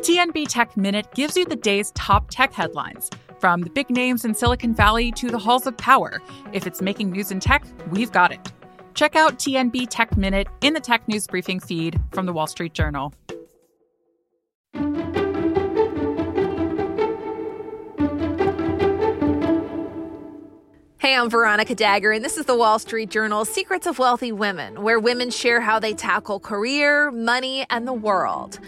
TNB Tech Minute gives you the day's top tech headlines. From the big names in Silicon Valley to the halls of power, if it's making news in tech, we've got it. Check out TNB Tech Minute in the Tech News Briefing feed from the Wall Street Journal. Hey, I'm Veronica Dagher, and this is the Wall Street Journal Secrets of Wealthy Women, where women share how they tackle career, money, and the world.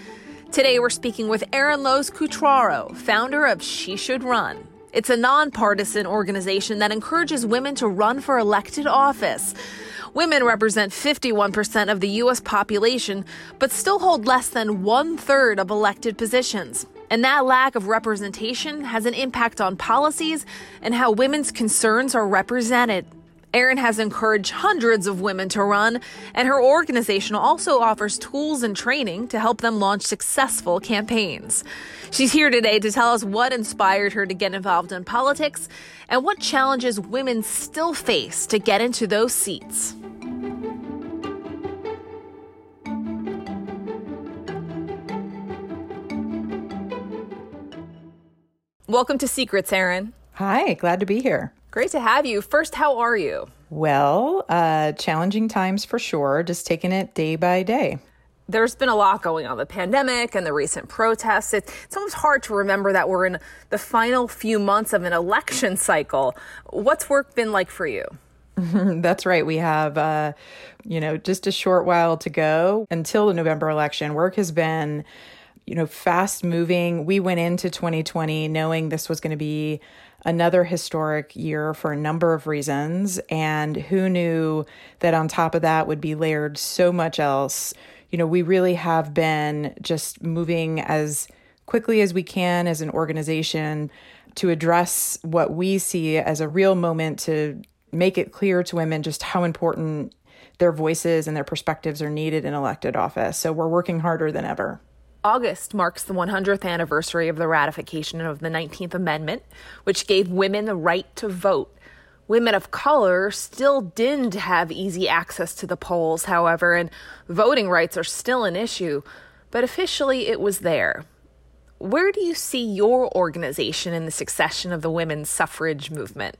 Today, we're speaking with Erin Loos Cutraro, founder of She Should Run. It's a nonpartisan organization that encourages women to run for elected office. Women represent 51% of the U.S. population, but still hold less than one third of elected positions. And that lack of representation has an impact on policies and how women's concerns are represented. Erin has encouraged hundreds of women to run, and her organization also offers tools and training to help them launch successful campaigns. She's here today to tell us what inspired her to get involved in politics and what challenges women still face to get into those seats. Welcome to Secrets, Erin. Hi, glad to be here. Great to have you. First, how are you? Well, uh, challenging times for sure, just taking it day by day. There's been a lot going on the pandemic and the recent protests. It's, it's almost hard to remember that we're in the final few months of an election cycle. What's work been like for you? That's right. We have, uh, you know, just a short while to go until the November election. Work has been you know, fast moving. We went into 2020 knowing this was going to be another historic year for a number of reasons. And who knew that on top of that would be layered so much else? You know, we really have been just moving as quickly as we can as an organization to address what we see as a real moment to make it clear to women just how important their voices and their perspectives are needed in elected office. So we're working harder than ever. August marks the 100th anniversary of the ratification of the 19th Amendment, which gave women the right to vote. Women of color still didn't have easy access to the polls, however, and voting rights are still an issue, but officially it was there. Where do you see your organization in the succession of the women's suffrage movement?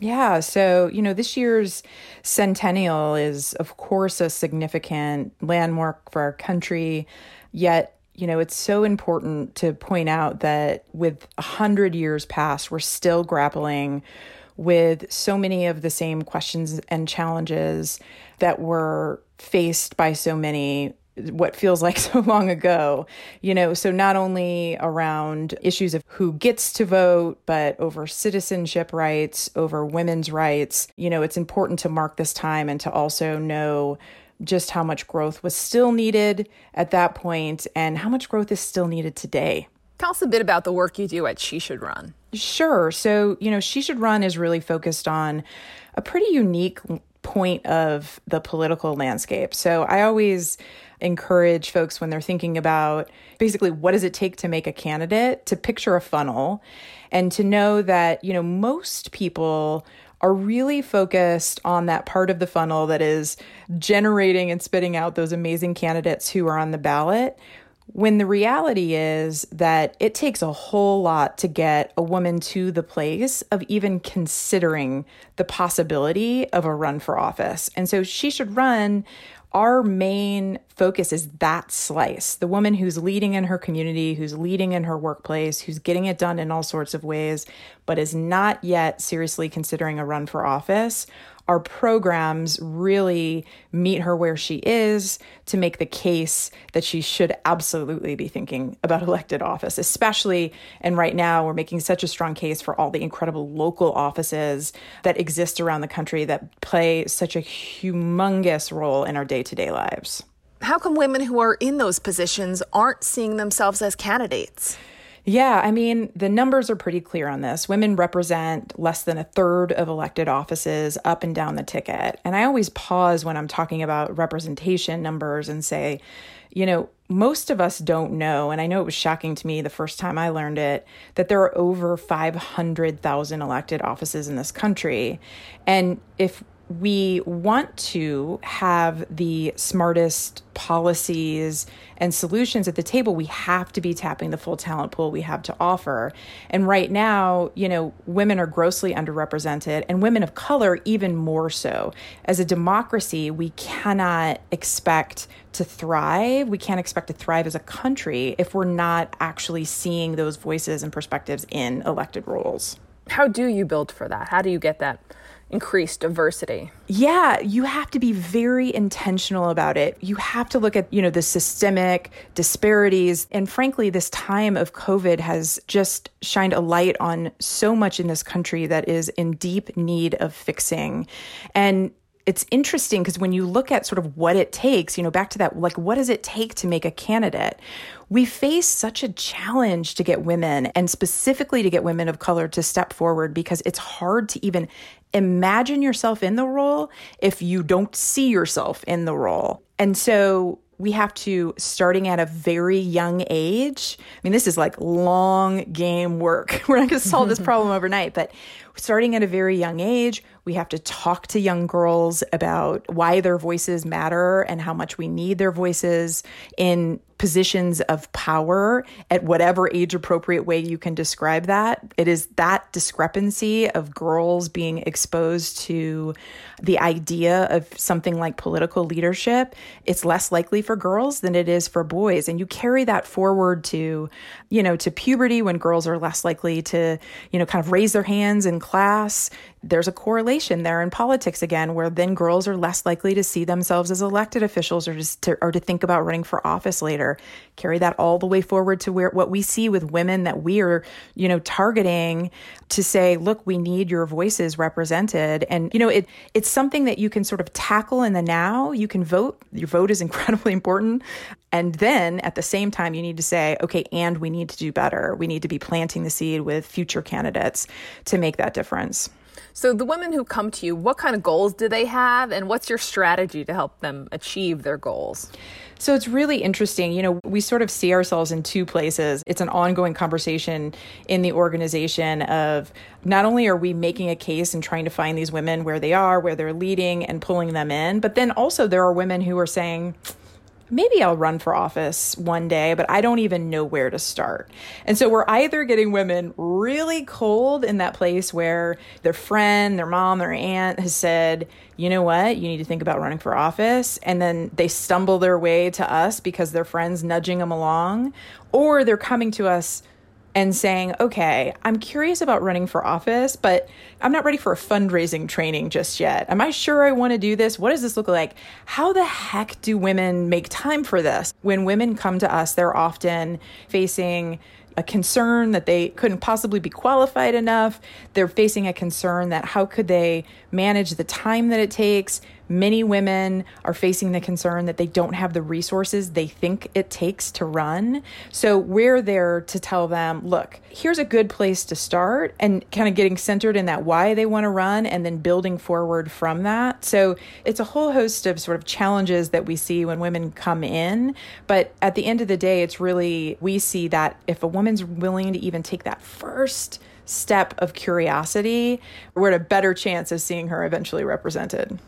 Yeah, so, you know, this year's centennial is, of course, a significant landmark for our country, yet you know, it's so important to point out that with a hundred years past, we're still grappling with so many of the same questions and challenges that were faced by so many what feels like so long ago you know? So not only around issues of who gets to vote but over citizenship rights over women's rights you know it's important to mark this time and to also know just how much growth was still needed at that point and how much growth is still needed today. Tell us a bit about the work you do at She Should Run. Sure. So, you know, She Should Run is really focused on a pretty unique point of the political landscape. So, I always encourage folks when they're thinking about basically what does it take to make a candidate to picture a funnel and to know that, you know, most people are really focused on that part of the funnel that is generating and spitting out those amazing candidates who are on the ballot. When the reality is that it takes a whole lot to get a woman to the place of even considering the possibility of a run for office. And so she should run our main focus is that slice the woman who's leading in her community, who's leading in her workplace, who's getting it done in all sorts of ways, but is not yet seriously considering a run for office our programs really meet her where she is to make the case that she should absolutely be thinking about elected office, especially. And right now, we're making such a strong case for all the incredible local offices that exist around the country that play such a humongous role in our day to day lives. How come women who are in those positions aren't seeing themselves as candidates? Yeah, I mean, the numbers are pretty clear on this. Women represent less than a third of elected offices up and down the ticket. And I always pause when I'm talking about representation numbers and say, you know, most of us don't know, and I know it was shocking to me the first time I learned it, that there are over 500,000 elected offices in this country. And if we want to have the smartest policies and solutions at the table, we have to be tapping the full talent pool we have to offer. And right now, you know, women are grossly underrepresented and women of color even more so. As a democracy, we cannot expect to thrive. We can't expect to thrive as a country if we're not actually seeing those voices and perspectives in elected roles. How do you build for that? How do you get that? Increased diversity. Yeah, you have to be very intentional about it. You have to look at, you know, the systemic disparities. And frankly, this time of COVID has just shined a light on so much in this country that is in deep need of fixing. And it's interesting because when you look at sort of what it takes, you know, back to that, like, what does it take to make a candidate? We face such a challenge to get women and specifically to get women of color to step forward because it's hard to even imagine yourself in the role if you don't see yourself in the role. And so we have to starting at a very young age. I mean, this is like long game work. We're not going to solve this problem overnight, but starting at a very young age, we have to talk to young girls about why their voices matter and how much we need their voices in positions of power at whatever age appropriate way you can describe that. It is that discrepancy of girls being exposed to the idea of something like political leadership. It's less likely for girls than it is for boys. And you carry that forward to, you know, to puberty when girls are less likely to, you know, kind of raise their hands in class there's a correlation there in politics again, where then girls are less likely to see themselves as elected officials or just to, or to think about running for office later. Carry that all the way forward to where what we see with women that we are, you know, targeting to say, look, we need your voices represented. And, you know, it it's something that you can sort of tackle in the now. You can vote. Your vote is incredibly important. And then at the same time, you need to say, okay, and we need to do better. We need to be planting the seed with future candidates to make that difference. So, the women who come to you, what kind of goals do they have, and what's your strategy to help them achieve their goals? So it's really interesting. You know, we sort of see ourselves in two places. It's an ongoing conversation in the organization of not only are we making a case and trying to find these women where they are, where they're leading, and pulling them in, but then also there are women who are saying, maybe I'll run for office one day, but I don't even know where to start. And so we're either getting women really cold in that place where their friend, their mom, their aunt has said, you know what, you need to think about running for office. And then they stumble their way to us because their friends nudging them along, or they're coming to us and saying, okay, I'm curious about running for office, but I'm not ready for a fundraising training just yet. Am I sure I want to do this? What does this look like? How the heck do women make time for this? When women come to us, they're often facing a concern that they couldn't possibly be qualified enough. They're facing a concern that how could they manage the time that it takes? Many women are facing the concern that they don't have the resources they think it takes to run. So we're there to tell them, look, here's a good place to start and kind of getting centered in that why they want to run and then building forward from that. So it's a whole host of sort of challenges that we see when women come in. But at the end of the day, it's really, we see that if a woman's willing to even take that first step of curiosity, we're at a better chance of seeing her eventually represented.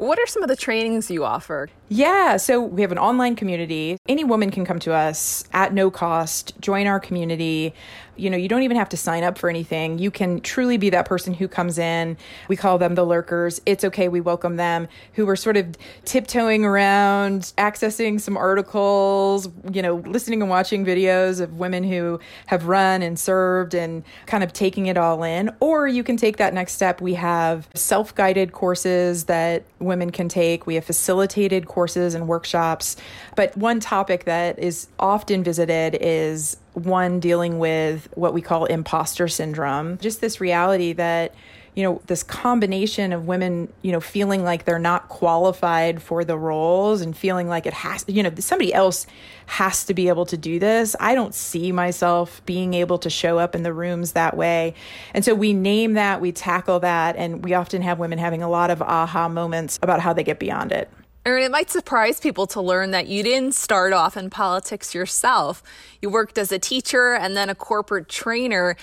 What are some of the trainings you offer? Yeah, so we have an online community. Any woman can come to us at no cost, join our community you know, you don't even have to sign up for anything. You can truly be that person who comes in. We call them the lurkers. It's okay. We welcome them who are sort of tiptoeing around, accessing some articles, you know, listening and watching videos of women who have run and served and kind of taking it all in. Or you can take that next step. We have self guided courses that women can take, we have facilitated courses and workshops. But one topic that is often visited is one dealing with what we call imposter syndrome, just this reality that you know this combination of women you know feeling like they're not qualified for the roles and feeling like it has you know somebody else has to be able to do this i don't see myself being able to show up in the rooms that way and so we name that we tackle that and we often have women having a lot of aha moments about how they get beyond it Erin, it might surprise people to learn that you didn't start off in politics yourself. You worked as a teacher and then a corporate trainer.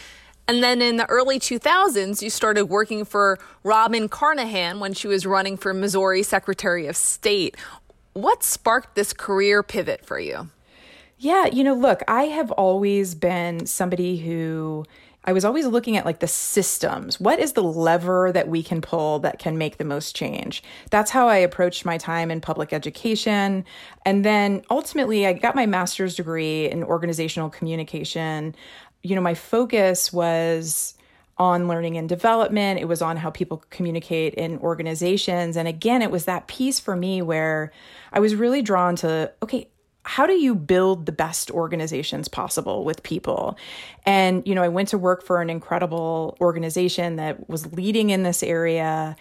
And then in the early 2000s, you started working for Robin Carnahan when she was running for Missouri Secretary of State. What sparked this career pivot for you? Yeah, you know, look, I have always been somebody who I was always looking at like the systems. What is the lever that we can pull that can make the most change? That's how I approached my time in public education. And then ultimately, I got my master's degree in organizational communication. You know, my focus was on learning and development. It was on how people communicate in organizations. And again, it was that piece for me where I was really drawn to okay, how do you build the best organizations possible with people? And, you know, I went to work for an incredible organization that was leading in this area.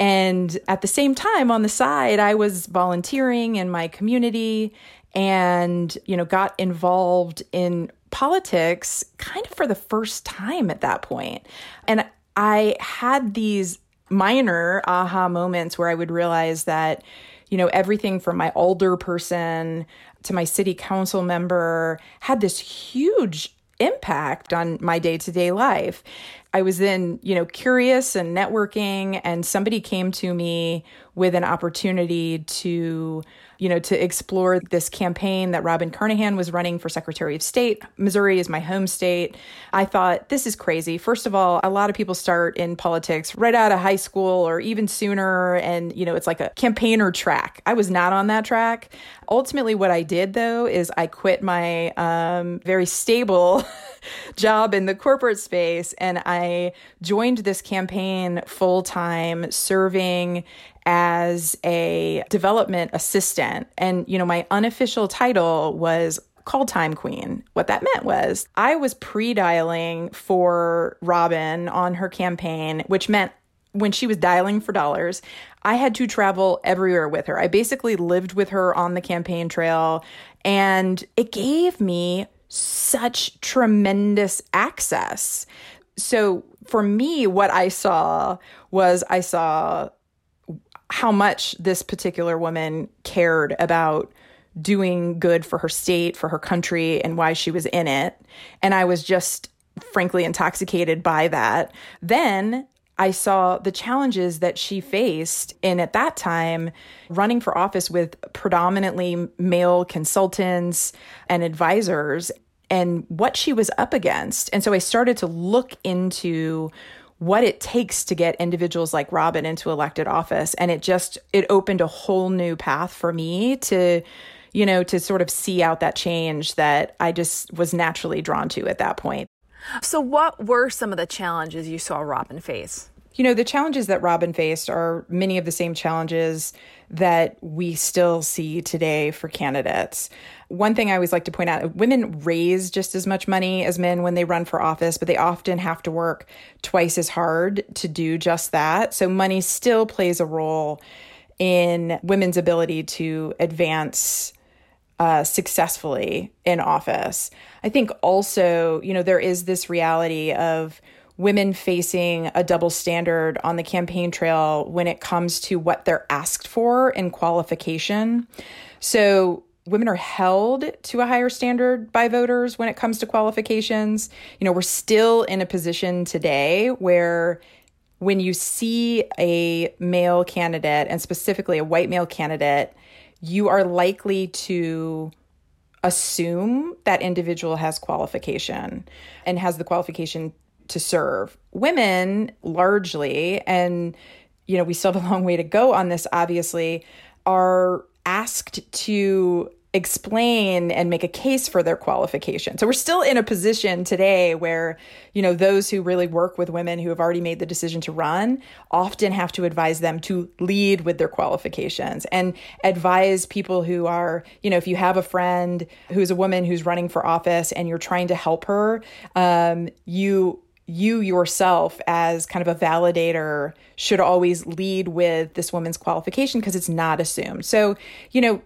And at the same time, on the side, I was volunteering in my community and, you know, got involved in politics kind of for the first time at that point. And I had these minor aha moments where I would realize that, you know, everything from my alderperson to my city council member had this huge impact on my day-to-day life. I was then, you know, curious and networking and somebody came to me with an opportunity to you know, to explore this campaign that Robin Carnahan was running for Secretary of State. Missouri is my home state. I thought, this is crazy. First of all, a lot of people start in politics right out of high school or even sooner. And, you know, it's like a campaigner track. I was not on that track. Ultimately, what I did though is I quit my um, very stable job in the corporate space and I joined this campaign full time, serving as a development assistant. And, you know, my unofficial title was call time queen. What that meant was I was pre dialing for Robin on her campaign, which meant when she was dialing for dollars, I had to travel everywhere with her. I basically lived with her on the campaign trail, and it gave me such tremendous access. So for me, what I saw was I saw how much this particular woman cared about doing good for her state, for her country, and why she was in it. And I was just frankly intoxicated by that. Then I saw the challenges that she faced in at that time running for office with predominantly male consultants and advisors and what she was up against. And so I started to look into what it takes to get individuals like Robin into elected office and it just it opened a whole new path for me to you know to sort of see out that change that I just was naturally drawn to at that point. So what were some of the challenges you saw Robin face? You know, the challenges that Robin faced are many of the same challenges that we still see today for candidates. One thing I always like to point out women raise just as much money as men when they run for office, but they often have to work twice as hard to do just that. So money still plays a role in women's ability to advance uh, successfully in office. I think also, you know, there is this reality of women facing a double standard on the campaign trail when it comes to what they're asked for in qualification. So, women are held to a higher standard by voters when it comes to qualifications. You know, we're still in a position today where when you see a male candidate and specifically a white male candidate, you are likely to assume that individual has qualification and has the qualification to serve. Women, largely, and you know, we still have a long way to go on this, obviously, are asked to explain and make a case for their qualification. So we're still in a position today where, you know, those who really work with women who have already made the decision to run often have to advise them to lead with their qualifications and advise people who are, you know, if you have a friend who's a woman who's running for office and you're trying to help her, um, you you yourself as kind of a validator should always lead with this woman's qualification because it's not assumed. So, you know,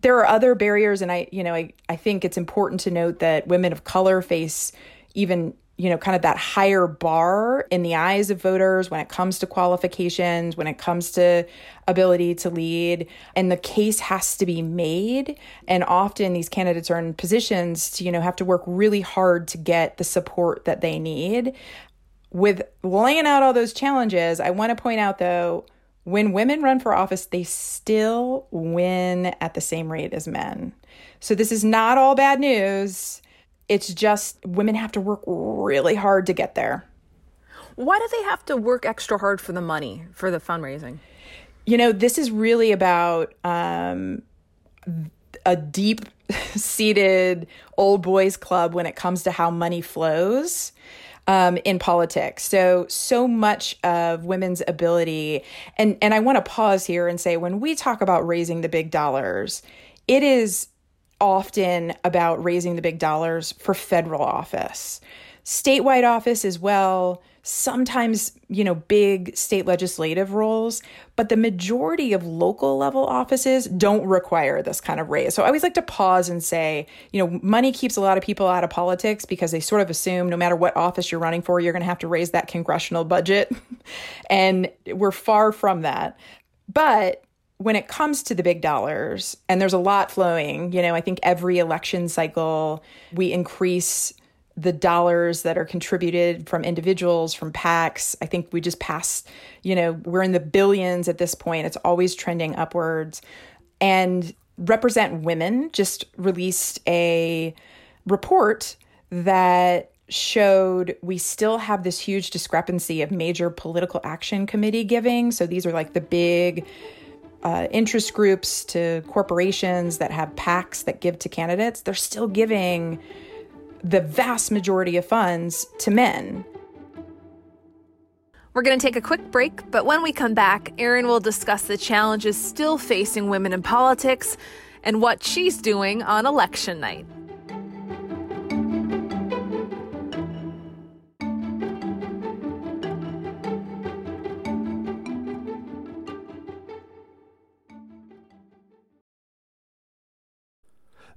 there are other barriers and I, you know, I, I think it's important to note that women of color face even you know, kind of that higher bar in the eyes of voters when it comes to qualifications, when it comes to ability to lead. And the case has to be made. And often these candidates are in positions to, you know, have to work really hard to get the support that they need. With laying out all those challenges, I want to point out though, when women run for office, they still win at the same rate as men. So this is not all bad news. It's just women have to work really hard to get there. Why do they have to work extra hard for the money, for the fundraising? You know, this is really about um, a deep seated old boys club when it comes to how money flows um, in politics. So, so much of women's ability, and, and I want to pause here and say when we talk about raising the big dollars, it is often about raising the big dollars for federal office, statewide office as well sometimes, you know, big state legislative roles, but the majority of local level offices don't require this kind of raise. So I always like to pause and say, you know, money keeps a lot of people out of politics because they sort of assume no matter what office you're running for, you're going to have to raise that congressional budget. and we're far from that. But when it comes to the big dollars, and there's a lot flowing, you know, I think every election cycle we increase the dollars that are contributed from individuals, from PACs. I think we just passed, you know, we're in the billions at this point. It's always trending upwards. And Represent Women just released a report that showed we still have this huge discrepancy of major political action committee giving. So these are like the big uh, interest groups to corporations that have PACs that give to candidates. They're still giving the vast majority of funds to men. We're going to take a quick break, but when we come back, Erin will discuss the challenges still facing women in politics and what she's doing on election night.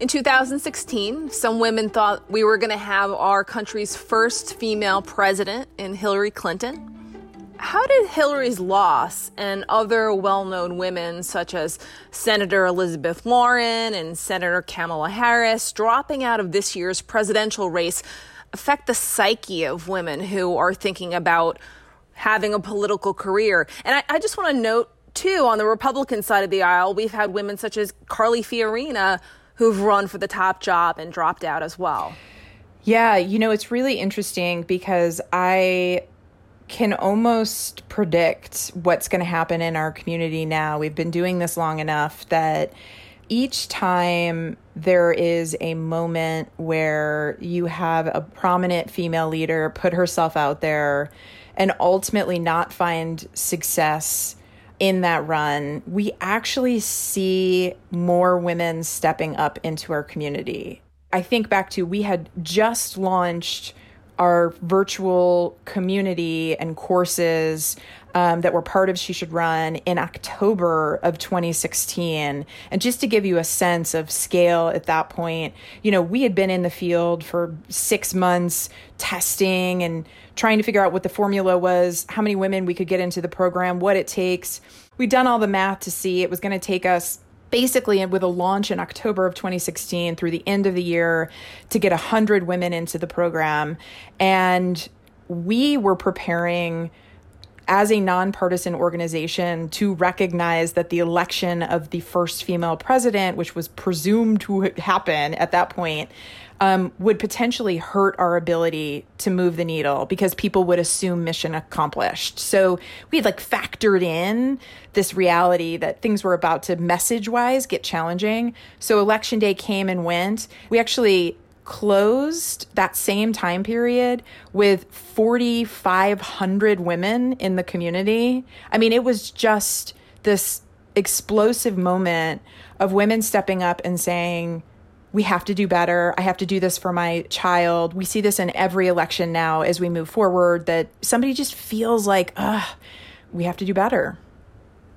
In 2016, some women thought we were going to have our country's first female president in Hillary Clinton. How did Hillary's loss and other well known women, such as Senator Elizabeth Warren and Senator Kamala Harris, dropping out of this year's presidential race, affect the psyche of women who are thinking about having a political career? And I, I just want to note, too, on the Republican side of the aisle, we've had women such as Carly Fiorina who've run for the top job and dropped out as well. Yeah, you know, it's really interesting because I can almost predict what's going to happen in our community now. We've been doing this long enough that each time there is a moment where you have a prominent female leader put herself out there and ultimately not find success in that run, we actually see more women stepping up into our community. I think back to we had just launched our virtual community and courses um, that were part of She Should Run in October of 2016. And just to give you a sense of scale at that point, you know, we had been in the field for six months testing and trying to figure out what the formula was, how many women we could get into the program, what it takes. We'd done all the math to see it was going to take us basically with a launch in October of 2016 through the end of the year to get 100 women into the program. And we were preparing as a nonpartisan organization to recognize that the election of the first female president, which was presumed to happen at that point, um, would potentially hurt our ability to move the needle because people would assume mission accomplished. So we had like factored in this reality that things were about to message wise get challenging. So election day came and went. We actually closed that same time period with 4,500 women in the community. I mean, it was just this explosive moment of women stepping up and saying, we have to do better. I have to do this for my child. We see this in every election now as we move forward that somebody just feels like, ugh, we have to do better.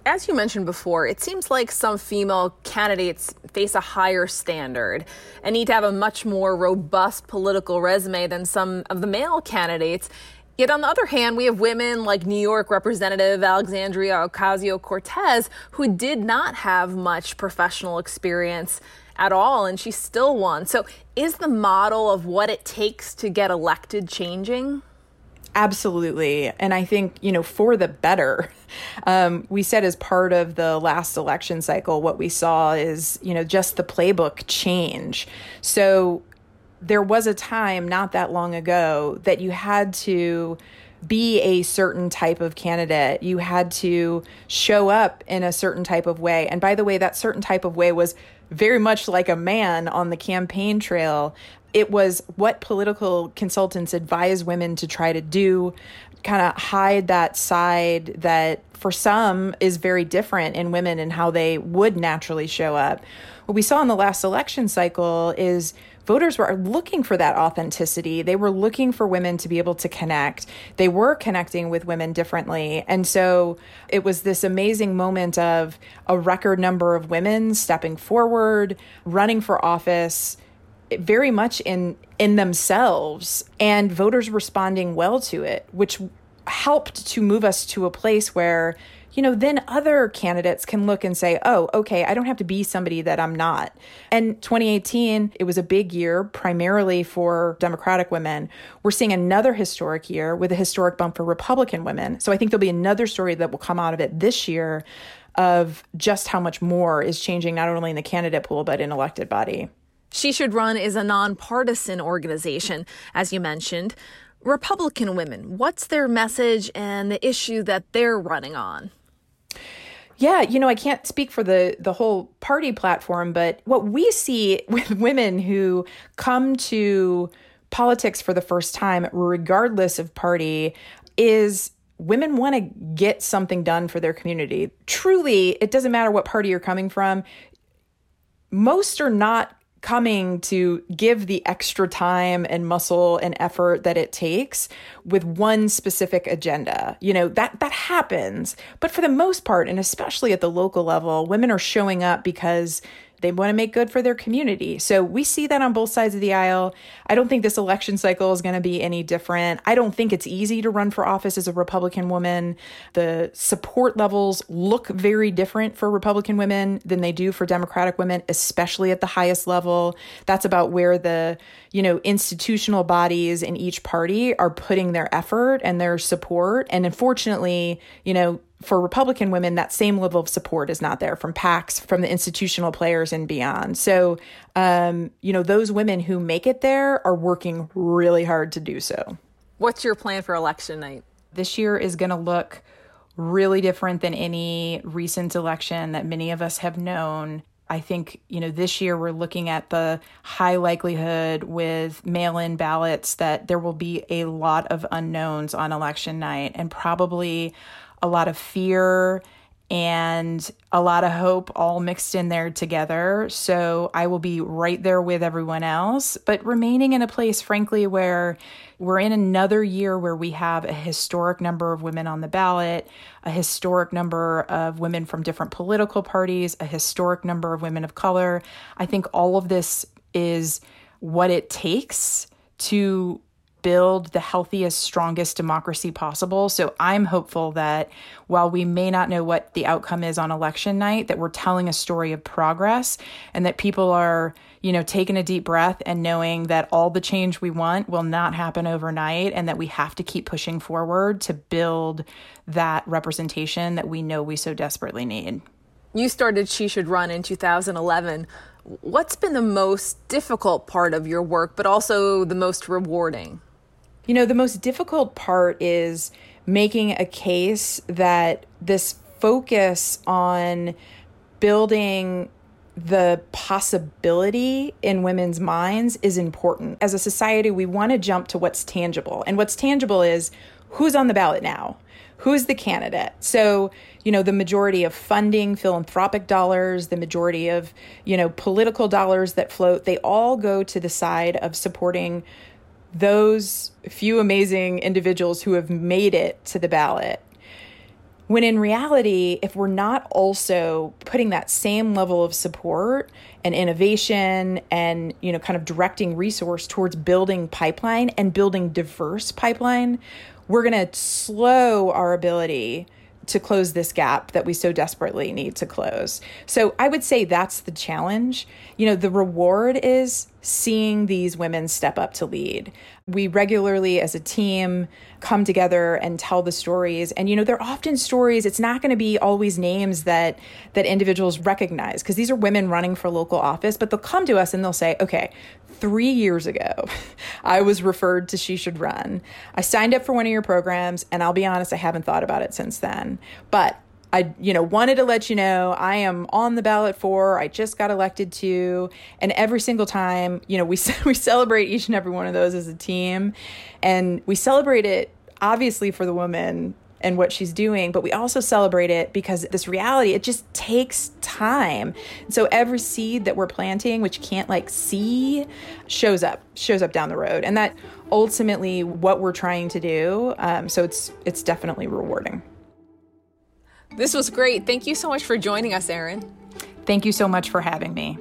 As you mentioned before, it seems like some female candidates face a higher standard and need to have a much more robust political resume than some of the male candidates. Yet on the other hand, we have women like New York Representative Alexandria Ocasio Cortez, who did not have much professional experience at all, and she still won. So, is the model of what it takes to get elected changing? Absolutely. And I think, you know, for the better. Um, we said as part of the last election cycle, what we saw is, you know, just the playbook change. So there was a time not that long ago that you had to be a certain type of candidate. You had to show up in a certain type of way. And by the way, that certain type of way was very much like a man on the campaign trail. It was what political consultants advise women to try to do, kind of hide that side that for some is very different in women and how they would naturally show up. What we saw in the last election cycle is voters were looking for that authenticity. They were looking for women to be able to connect. They were connecting with women differently. And so it was this amazing moment of a record number of women stepping forward, running for office very much in in themselves and voters responding well to it which helped to move us to a place where you know, then other candidates can look and say, oh, okay, I don't have to be somebody that I'm not. And 2018, it was a big year primarily for Democratic women. We're seeing another historic year with a historic bump for Republican women. So I think there'll be another story that will come out of it this year of just how much more is changing not only in the candidate pool, but in elected body. She Should Run is a nonpartisan organization, as you mentioned. Republican women, what's their message and the issue that they're running on? Yeah, you know, I can't speak for the the whole party platform, but what we see with women who come to politics for the first time regardless of party is women want to get something done for their community. Truly, it doesn't matter what party you're coming from. Most are not coming to give the extra time and muscle and effort that it takes with one specific agenda. You know, that that happens, but for the most part and especially at the local level, women are showing up because they want to make good for their community. So we see that on both sides of the aisle. I don't think this election cycle is going to be any different. I don't think it's easy to run for office as a Republican woman. The support levels look very different for Republican women than they do for Democratic women, especially at the highest level. That's about where the, you know, institutional bodies in each party are putting their effort and their support. And unfortunately, you know, for Republican women, that same level of support is not there from PACs, from the institutional players, and beyond. So, um, you know, those women who make it there are working really hard to do so. What's your plan for election night? This year is going to look really different than any recent election that many of us have known. I think, you know, this year we're looking at the high likelihood with mail in ballots that there will be a lot of unknowns on election night and probably a lot of fear and a lot of hope all mixed in there together. So I will be right there with everyone else, but remaining in a place, frankly, where we're in another year where we have a historic number of women on the ballot, a historic number of women from different political parties, a historic number of women of color. I think all of this is what it takes to build the healthiest, strongest democracy possible. So I'm hopeful that while we may not know what the outcome is on election night, that we're telling a story of progress and that people are, you know, taking a deep breath and knowing that all the change we want will not happen overnight and that we have to keep pushing forward to build that representation that we know we so desperately need. You started She Should Run in 2011. What's been the most difficult part of your work, but also the most rewarding? You know, the most difficult part is making a case that this focus on building the possibility in women's minds is important. As a society, we want to jump to what's tangible. And what's tangible is who's on the ballot now? Who's the candidate? So, you know, the majority of funding, philanthropic dollars, the majority of, you know, political dollars that float, they all go to the side of supporting those few amazing individuals who have made it to the ballot. When in reality, if we're not also putting that same level of support and innovation and, you know, kind of directing resource towards building pipeline and building diverse pipeline, we're going to slow our ability to close this gap that we so desperately need to close. So I would say that's the challenge. You know, the reward is seeing these women step up to lead. We regularly, as a team, come together and tell the stories. And you know, they're often stories. It's not going to be always names that that individuals recognize because these are women running for local office. But they'll come to us and they'll say, "Okay, three years ago, I was referred to She Should Run. I signed up for one of your programs, and I'll be honest, I haven't thought about it since then. But I, you know, wanted to let you know I am on the ballot for. I just got elected to, and every single time, you know, we we celebrate each and every one of those as a team, and we celebrate it obviously for the woman and what she's doing, but we also celebrate it because this reality, it just takes time. So every seed that we're planting, which you can't like see, shows up, shows up down the road. And that ultimately what we're trying to do. Um, so it's it's definitely rewarding. This was great. Thank you so much for joining us, Erin. Thank you so much for having me.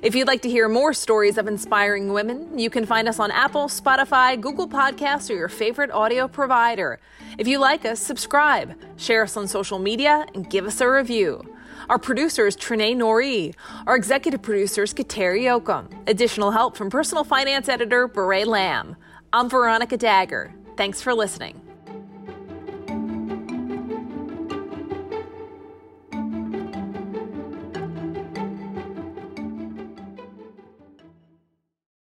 If you'd like to hear more stories of inspiring women, you can find us on Apple, Spotify, Google Podcasts, or your favorite audio provider. If you like us, subscribe, share us on social media, and give us a review. Our producer is Trinae Nori. Our executive producer is Kateri Jochum. Additional help from personal finance editor Beret Lamb. I'm Veronica Dagher. Thanks for listening.